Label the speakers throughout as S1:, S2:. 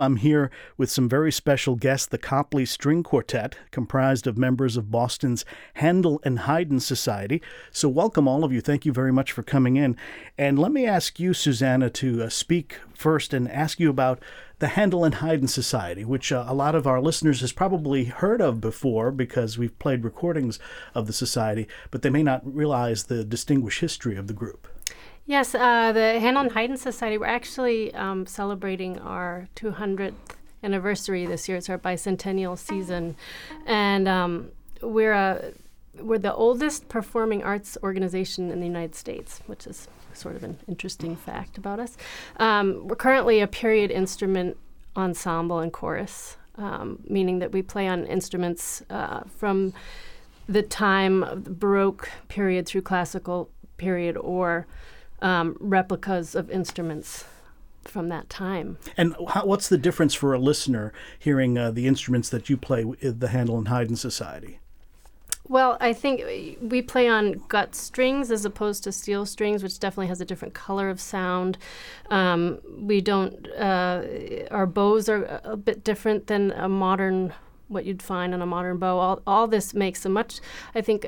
S1: I'm here with some very special guests, the Copley String Quartet, comprised of members of Boston's Handel and Haydn Society. So, welcome all of you. Thank you very much for coming in. And let me ask you, Susanna, to uh, speak first and ask you about the Handel and Haydn Society, which uh, a lot of our listeners has probably heard of before because we've played recordings of the society, but they may not realize the distinguished history of the group.
S2: Yes, uh, the Handel and Haydn Society, we're actually um, celebrating our 200th anniversary this year. It's our bicentennial season. And um, we're, a, we're the oldest performing arts organization in the United States, which is sort of an interesting fact about us. Um, we're currently a period instrument ensemble and chorus, um, meaning that we play on instruments uh, from the time of the Baroque period through classical period or um, replicas of instruments from that time.
S1: And how, what's the difference for a listener hearing uh, the instruments that you play with the Handel and Haydn Society?
S2: Well, I think we play on gut strings as opposed to steel strings, which definitely has a different color of sound. Um, we don't, uh, our bows are a bit different than a modern what you'd find on a modern bow. All, all this makes a much, I think,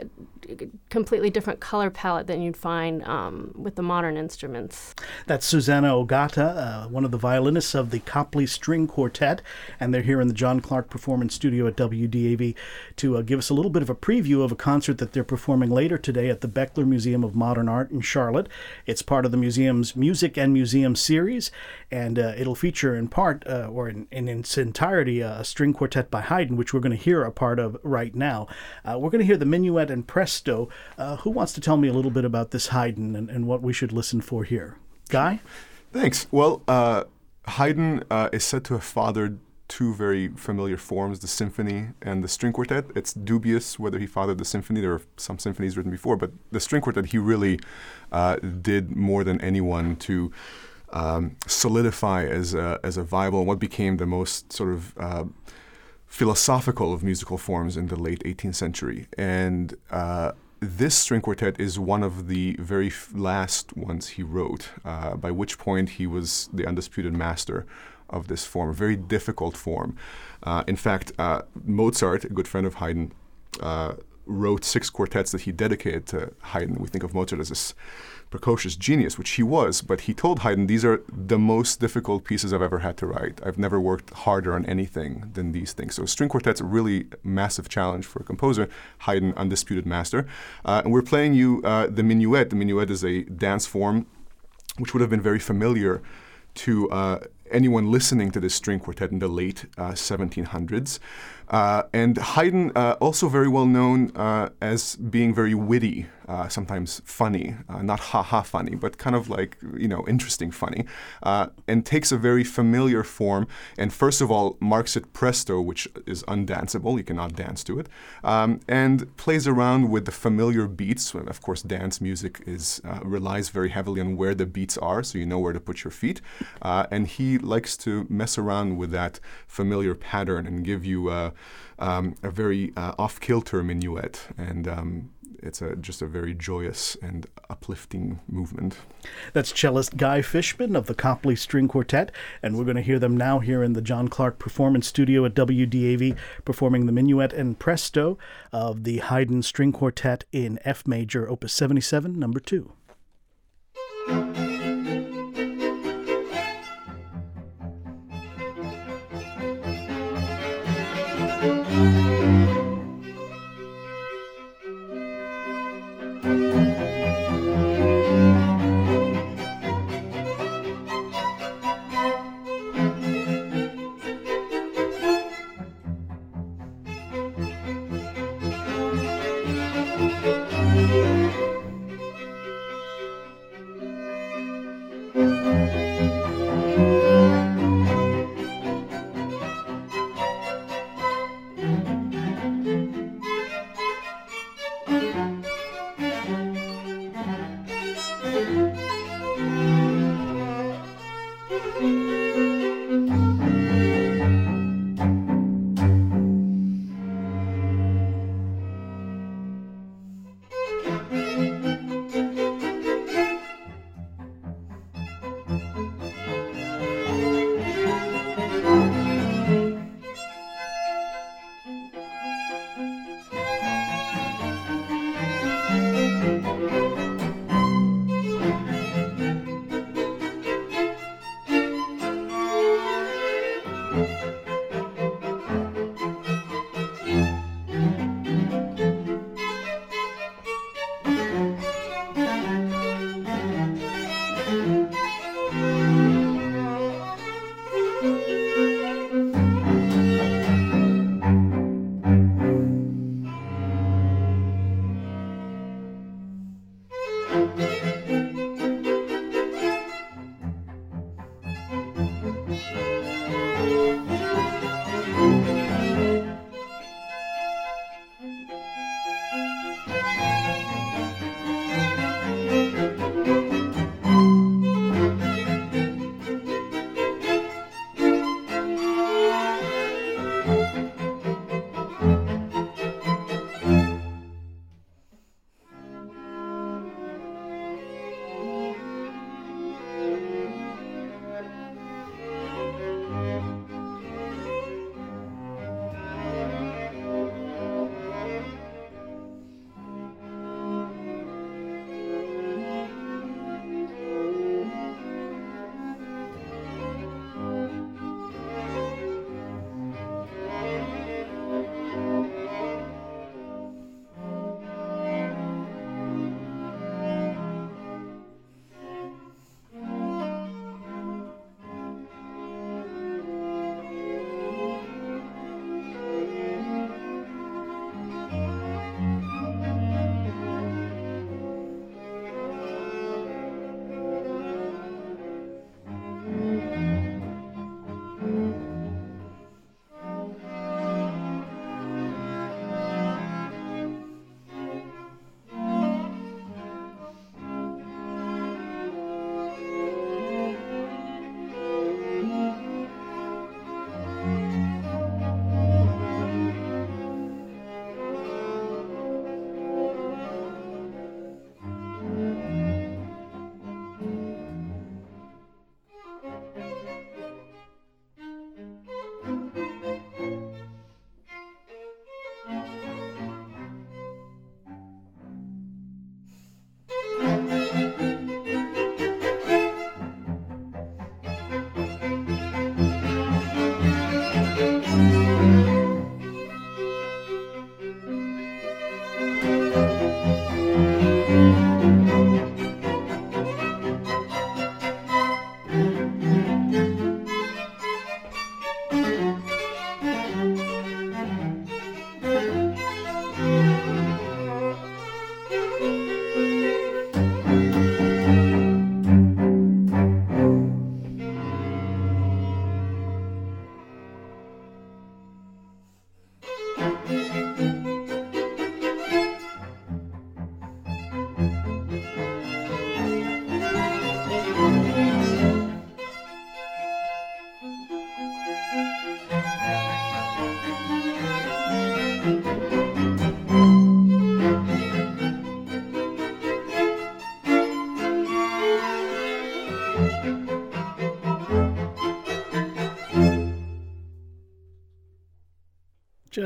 S2: completely different color palette than you'd find um, with the modern instruments.
S1: That's Susanna Ogata, uh, one of the violinists of the Copley String Quartet, and they're here in the John Clark Performance Studio at WDAV to uh, give us a little bit of a preview of a concert that they're performing later today at the Bechtler Museum of Modern Art in Charlotte. It's part of the museum's Music and Museum series, and uh, it'll feature in part, uh, or in, in, its entirety, uh, a string quartet by Haydn, which we're going to hear a part of right now. Uh, we're going to hear the Minuet and Uh, who wants to tell me a little bit about this Haydn and, and what we should listen for here? Guy?
S3: Thanks. Well, uh, Haydn is said to have fathered two very familiar forms, the symphony and the string quartet. It's dubious whether he fathered the symphony. There are some symphonies written before, but the string quartet, he really uh, did more than anyone to um, solidify as a, as a viable, and what became the most sort of uh, philosophical of musical forms in the late 18th century. And uh, this string quartet is one of the very f- last ones he wrote, uh, by which point he was the undisputed master of this form, a very difficult form. Uh, in fact, uh, Mozart, a good friend of Haydn, uh, wrote six quartets that he dedicated to Haydn. We think of Mozart as this precocious genius, which he was, but he told Haydn, These are the most difficult pieces I've ever had to write. I've never worked harder on anything than these things. So, string quartet's a really massive challenge for a composer. Haydn, undisputed master. Uh, and we're playing you uh, the minuet. The minuet is a dance form which would have been very familiar to uh, anyone listening to this string quartet in the late uh, 1700s. Uh, and Haydn, uh, also very well known uh, as being very witty, uh, sometimes funny, uh, not ha ha funny, but kind of like, you know, interesting funny, and takes a very familiar form. And first of all, marks it presto, which is undanceable, you cannot dance to it, um, and plays around with the familiar beats. Of course, dance music is relies very heavily on where the beats are, so you know where to put your feet. and he likes to mess around with that familiar pattern and give you um, a very uh, off kilter minuet. And um, it's a, just a very joyous and uplifting movement.
S1: That's cellist Guy Fishman of the Copley String Quartet, and we're going to hear them now here in the John Clark Performance Studio at WDAV, performing the Minuet and Presto of the Haydn String Quartet in F major, Opus 77, number 2.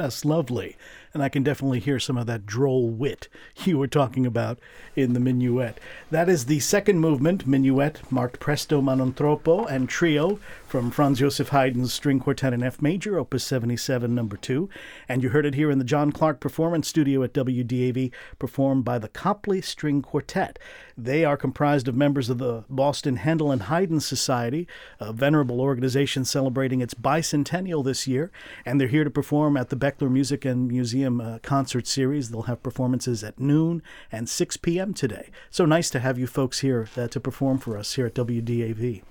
S1: Just lovely. And I can definitely hear some of that droll wit you were talking about in the minuet. That is the second movement, minuet, marked presto ma non troppo, and trio from Franz Joseph Haydn's String Quartet in F major, opus 77, number 2. And you heard it here in the John Clark Performance Studio at WDAV, performed by the Copley String Quartet. They are comprised of members of the Boston Handel and Haydn Society, a venerable organization celebrating its bicentennial this year, and they're here to perform at the Bechtler Music and Museum uh, concert series. They'll have performances at noon and 6 p.m. today. So nice to have you folks here uh, to perform for us here at WDAV.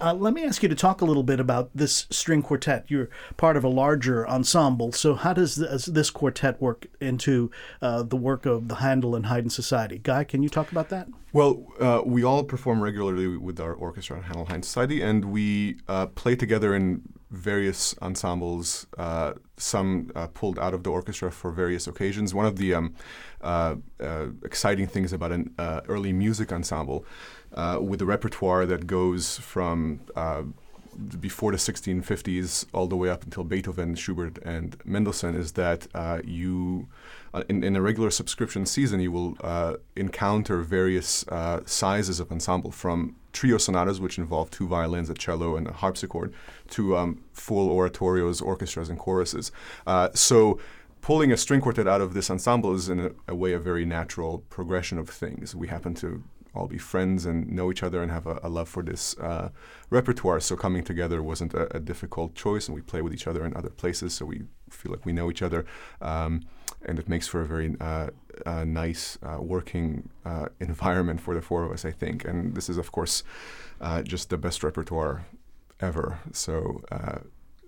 S1: Uh, let me ask you to talk a little bit about this string quartet. You're part of a larger ensemble. So, how does this, this quartet work into uh, the work of the Handel and Haydn Society? Guy, can you talk about that?
S3: Well, uh, we all perform regularly with our orchestra at Handel Haydn Society, and we uh, play together in various ensembles, uh, some uh, pulled out of the orchestra for various occasions. One of the um, uh, uh, exciting things about an early music ensemble with a repertoire that goes from before the 1650s all the way up until Beethoven, Schubert, and Mendelssohn is that uh, you, uh, in, in, a regular subscription season, you will uh, encounter various uh, sizes of ensemble from trio sonatas, which involve two violins, a cello, and a harpsichord, to um, full oratorios, orchestras, and choruses. Uh, so pulling a string quartet out of this ensemble is in a, a, way a very natural progression of things. We happen to all be friends and know each other and have a, a love for this uh, repertoire. So coming together wasn't a, a, difficult choice, and we play with each other in other places, so we feel like we know each other, um, and it makes for a very uh, uh, nice working uh, environment for the four of us, I think. And this is, of course, uh, just the best repertoire ever. So uh,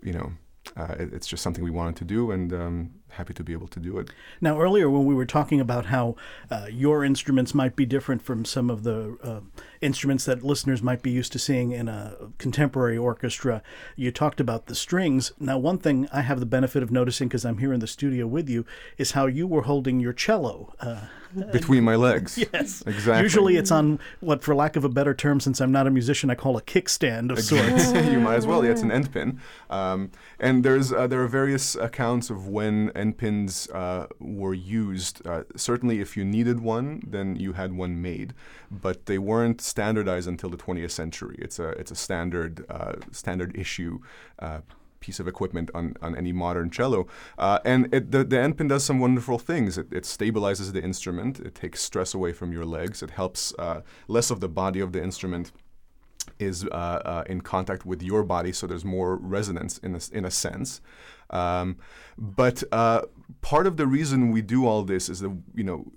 S3: you know uh, it, it's just something we wanted to do and um, happy to be able to do it.
S1: Now, earlier when we were talking about how uh, your instruments might be different from some of the uh, instruments that listeners might be used to seeing in a contemporary orchestra, you talked about the strings. Now, one thing I have the benefit of noticing because I'm here in the studio with you is how you were holding your cello.
S3: Between my legs.
S1: yes,
S3: exactly.
S1: Usually it's on what, for lack of a better term, since I'm not a musician, I call a kickstand of sorts.
S3: you might as well. Yeah, it's an end pin. Um, and there's uh, there are various accounts of when end pins uh, were used. Uh, certainly, if you needed one, then you had one made, but they weren't standardized until the 20th century. It's a it's a standard uh, standard issue uh, piece of equipment on, on any modern cello. Uh, and it, the, the end pin does some wonderful things. It, it, stabilizes the instrument, it takes stress away from your legs, it helps uh, less of the body of the instrument is uh, uh in contact with your body, so there's more resonance in a, in a sense. Um, but uh, part of the reason we do all this is that you know,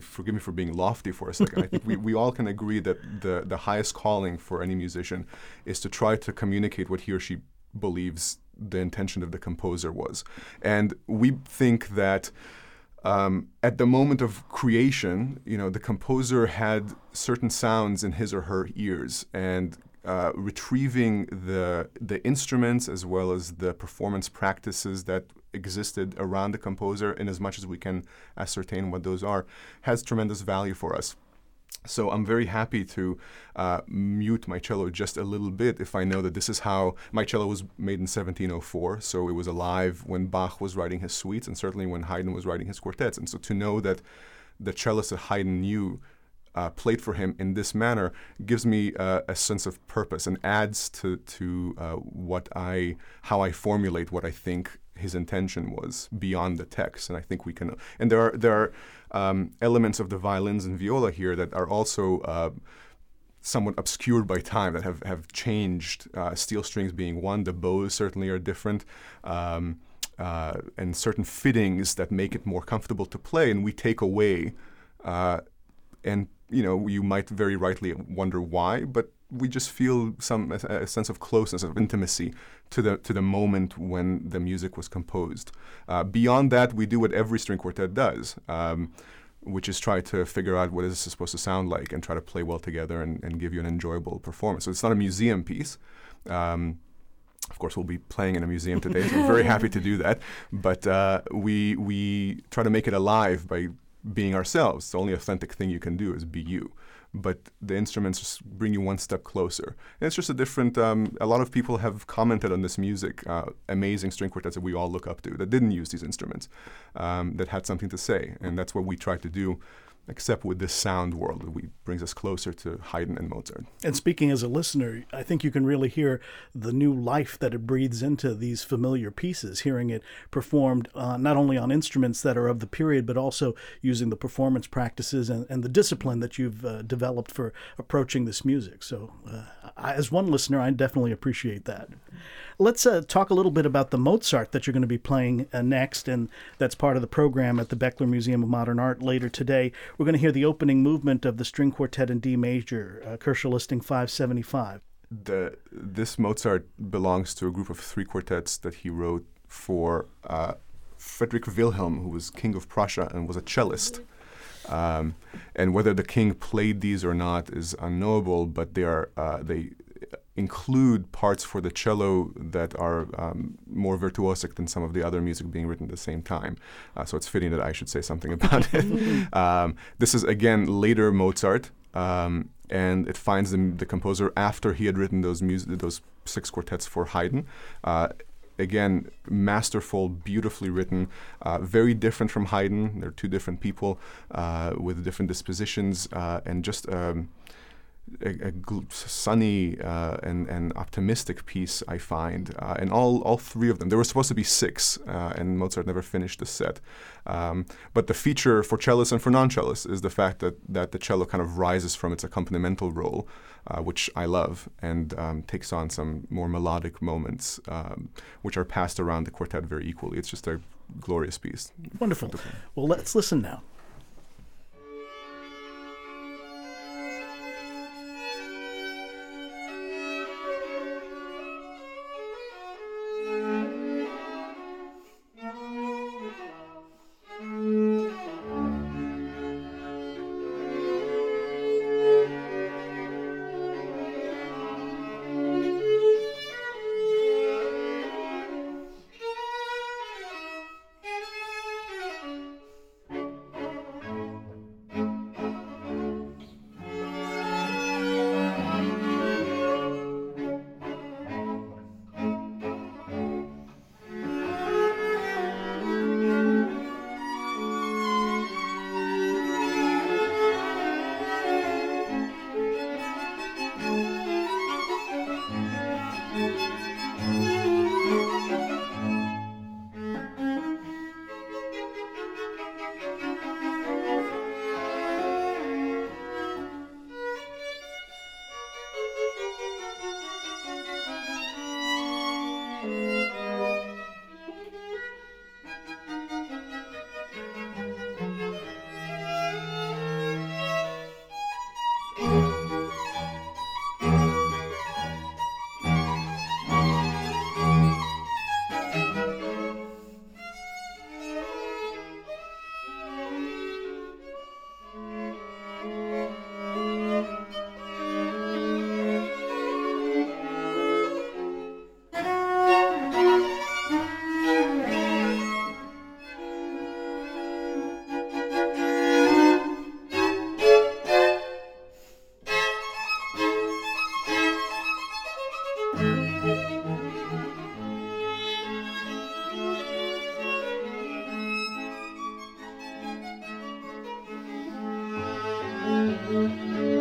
S3: forgive me for being lofty for a second. I think we, we all can agree that the the highest calling for any musician is to try to communicate what he or she believes the intention of the composer was. And we think that um, at the moment of creation, you know, the composer had certain sounds in his or her ears, and uh, retrieving the the instruments as well as the performance practices that existed around the composer, in as much as we can ascertain what those are, has tremendous value for us. So I'm very happy to uh, mute my cello just a little bit if I know that this is how my cello was made in 1704. So it was alive when Bach was writing his suites and certainly when Haydn was writing his quartets. And so to know that the cellist that Haydn knew uh, played for him in this manner gives me uh, a sense of purpose and adds to to uh, what I how I formulate what I think his intention was beyond the text. And I think we can. And there are there are um, elements of the violins and viola here that are also uh, somewhat obscured by time that have, have changed. Uh, steel strings being one, the bows certainly are different, um, uh, and certain fittings that make it more comfortable to play, and we take away. Uh, and you know, you might very rightly wonder why, but we just feel some a, a, sense of closeness, of intimacy to the to the moment when the music was composed. Uh, beyond that, we do what every string quartet does, um, which is try to figure out what is this supposed to sound like and try to play well together and, and give you an enjoyable performance. So it's not a museum piece. Um, of course, we'll be playing in a museum today, so we're very happy to do that. But uh, we we try to make it alive by being ourselves. The only authentic thing you can do is be you but the instruments just bring you one step closer. And it's just a different. Um, a lot of people have commented on this music, uh, amazing string quartets that we all look up to that didn't use these instruments, um, that had something to say, and that's what we try to do except with this sound world that brings us closer to Haydn and Mozart.
S1: And speaking as a listener, I think you can really hear the new life that it breathes into these familiar pieces, hearing it performed uh, not only on instruments that are of the period, but also using the performance practices and, and the discipline that you've uh, developed for approaching this music. So, uh, I, as one listener, I definitely appreciate that. Let's uh, talk a little bit about the Mozart that you're going to be playing uh, next, and that's part of the program at the Bechtler Museum of Modern Art later today. We're going to hear the opening movement of the String Quartet in D major, uh, listing 575.
S3: The, this Mozart belongs to a group of three quartets that he wrote for uh, Frederick Wilhelm, who was king of Prussia and was a cellist. Um, and whether the king played these or not is unknowable, but they are uh, they include parts for the cello that are um, more virtuosic than some of the other music being written at the same time. Uh, so it's fitting that I should say something about it. um, this is again later Mozart, um, and it finds the, the, composer after he had written those music, those six quartets for Haydn. Uh, again, masterful, beautifully written, uh, very different from Haydn. They're two different people uh, with different dispositions, uh, and just um, a, a sunny uh, and, and optimistic piece, I find. Uh, and all, all three of them, there were supposed to be six, uh, and Mozart never finished the set. Um, but the feature for cellists and for non cellists is the fact that, that the cello kind of rises from its accompanimental role, uh, which I love, and um, takes on some more melodic moments, um, which are passed around the quartet very equally. It's just a glorious piece.
S1: Wonderful. Well, let's listen now. Música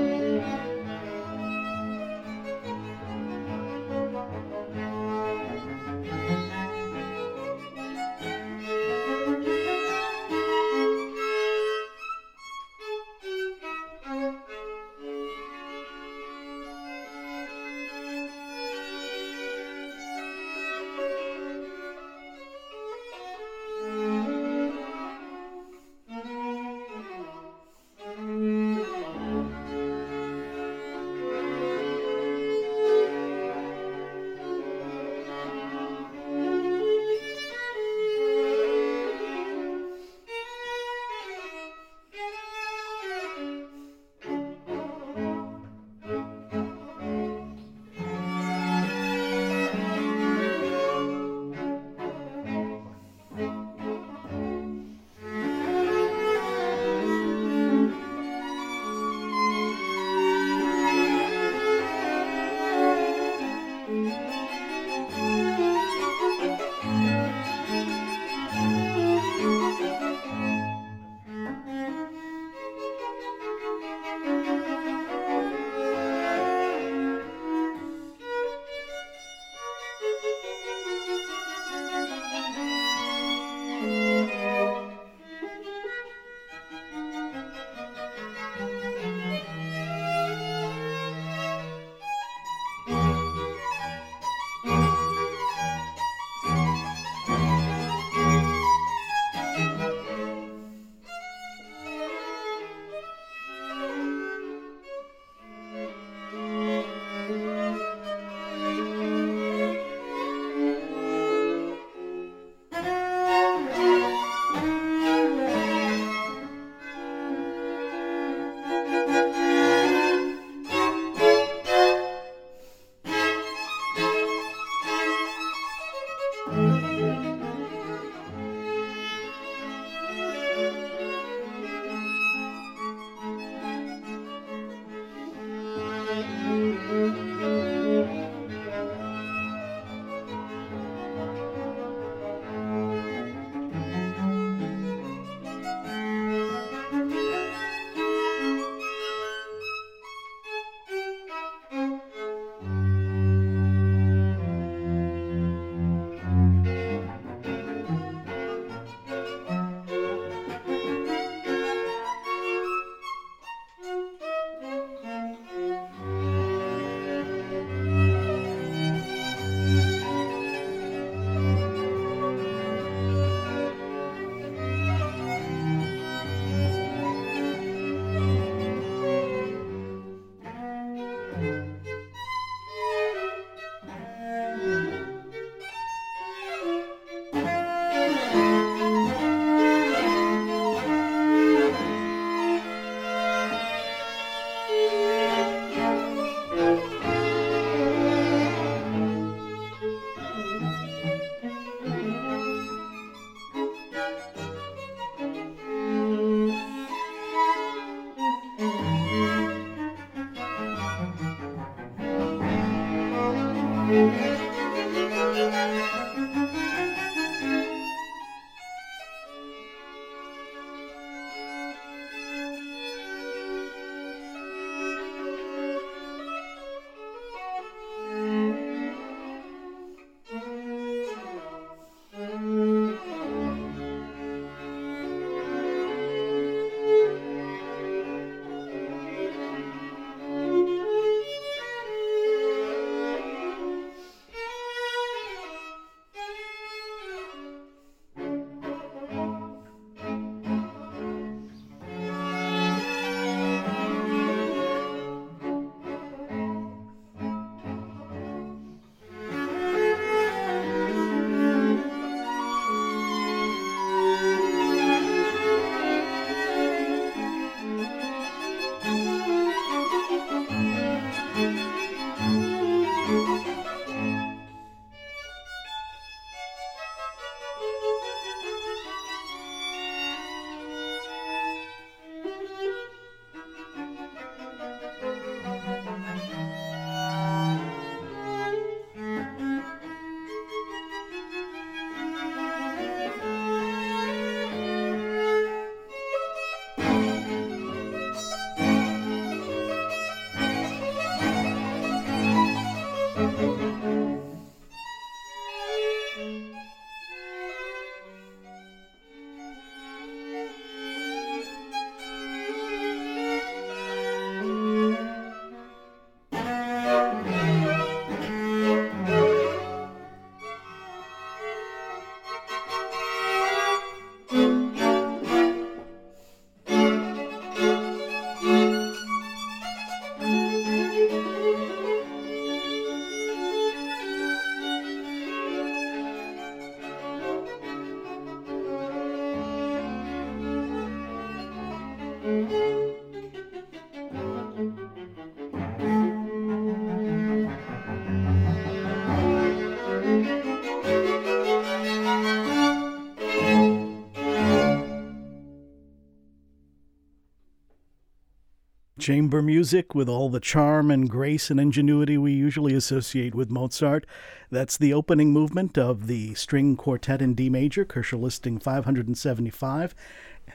S1: chamber music with all the charm and grace and ingenuity we usually associate with Mozart. That's the opening movement of the string quartet in D major, Köchel listing 575.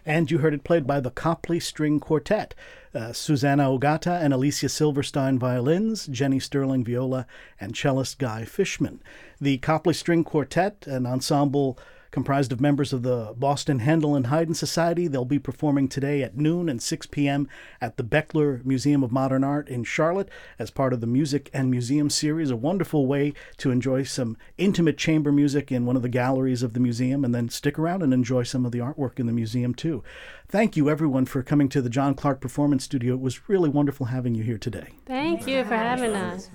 S1: And you heard it played by the Copley String Quartet, uh, Susanna Ogata and Alicia Silverstein violins, Jenny Sterling viola, and cellist Guy Fishman. The Copley String Quartet, an ensemble comprised of members of the Boston Handel and Haydn Society. They'll be performing today at noon and 6 p.m. at the Bechtler Museum of Modern Art in Charlotte as part of the Music and Museum series. A wonderful way to enjoy some intimate chamber music in one of the galleries of the museum and then stick around and enjoy some of the artwork in the museum too. Thank you, everyone, for coming to the John Clark Performance Studio. It was really wonderful having you here today.
S2: Thank you for having us.